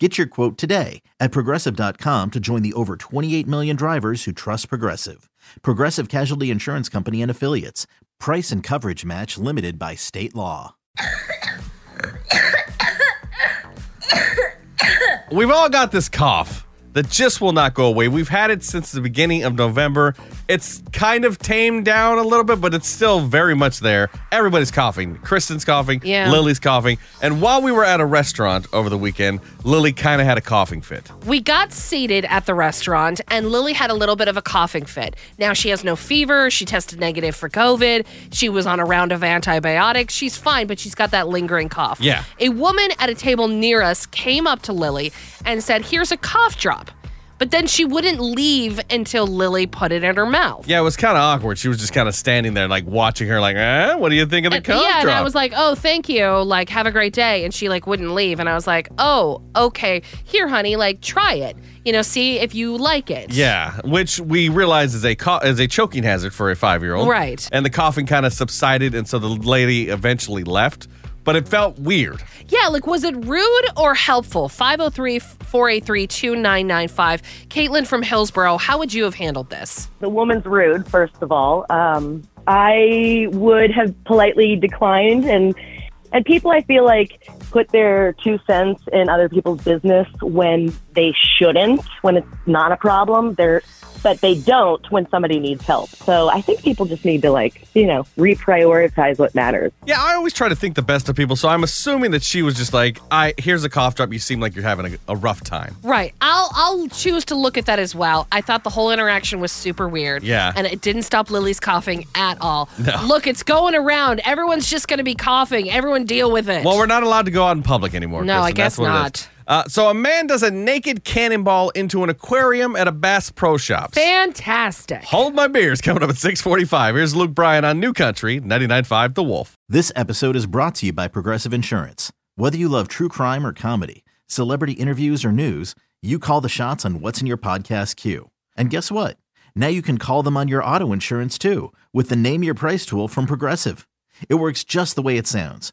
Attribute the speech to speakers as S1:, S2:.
S1: Get your quote today at progressive.com to join the over 28 million drivers who trust Progressive. Progressive Casualty Insurance Company and Affiliates. Price and coverage match limited by state law.
S2: We've all got this cough that just will not go away. We've had it since the beginning of November. It's kind of tamed down a little bit, but it's still very much there. Everybody's coughing. Kristen's coughing.
S3: Yeah.
S2: Lily's coughing. And while we were at a restaurant over the weekend, Lily kind of had a coughing fit.
S3: We got seated at the restaurant, and Lily had a little bit of a coughing fit. Now she has no fever. She tested negative for COVID. She was on a round of antibiotics. She's fine, but she's got that lingering cough.
S2: Yeah.
S3: A woman at a table near us came up to Lily and said, Here's a cough drop. But then she wouldn't leave until Lily put it in her mouth.
S2: Yeah, it was kind of awkward. She was just kind of standing there, like watching her, like, eh, what do you think of the
S3: And-
S2: cough
S3: yeah, and
S2: drop?
S3: I was like, "Oh, thank you. Like, have a great day." And she like wouldn't leave, and I was like, "Oh, okay. Here, honey, like try it. You know, see if you like it."
S2: Yeah, which we realize is a co- is a choking hazard for a five year old.
S3: Right.
S2: And the coughing kind of subsided, and so the lady eventually left. But it felt weird.
S3: Yeah, like was it rude or helpful? 503-483-2995. Caitlin from Hillsboro, how would you have handled this?
S4: the woman's rude, first of all. Um, I would have politely declined, and and people I feel like put their two cents in other people's business when they shouldn't, when it's not a problem. They're but they don't when somebody needs help. So I think people just need to like you know reprioritize what matters.
S2: Yeah, I always try to think the best of people, so I'm assuming that she was just like, "I here's a cough drop. You seem like you're having a, a rough time."
S3: Right. I'll I'll choose to look at that as well. I thought the whole interaction was super weird.
S2: Yeah.
S3: And it didn't stop Lily's coughing at all.
S2: No.
S3: Look, it's going around. Everyone's just going to be coughing. Everyone deal with it.
S2: Well, we're not allowed to go out in public anymore.
S3: No, I guess
S2: That's what it is.
S3: not.
S2: Uh, so a man does a naked cannonball into an aquarium at a Bass Pro Shops.
S3: Fantastic.
S2: Hold my beers coming up at 645. Here's Luke Bryan on New Country 99.5 The Wolf.
S1: This episode is brought to you by Progressive Insurance. Whether you love true crime or comedy, celebrity interviews or news, you call the shots on what's in your podcast queue. And guess what? Now you can call them on your auto insurance too with the Name Your Price tool from Progressive. It works just the way it sounds.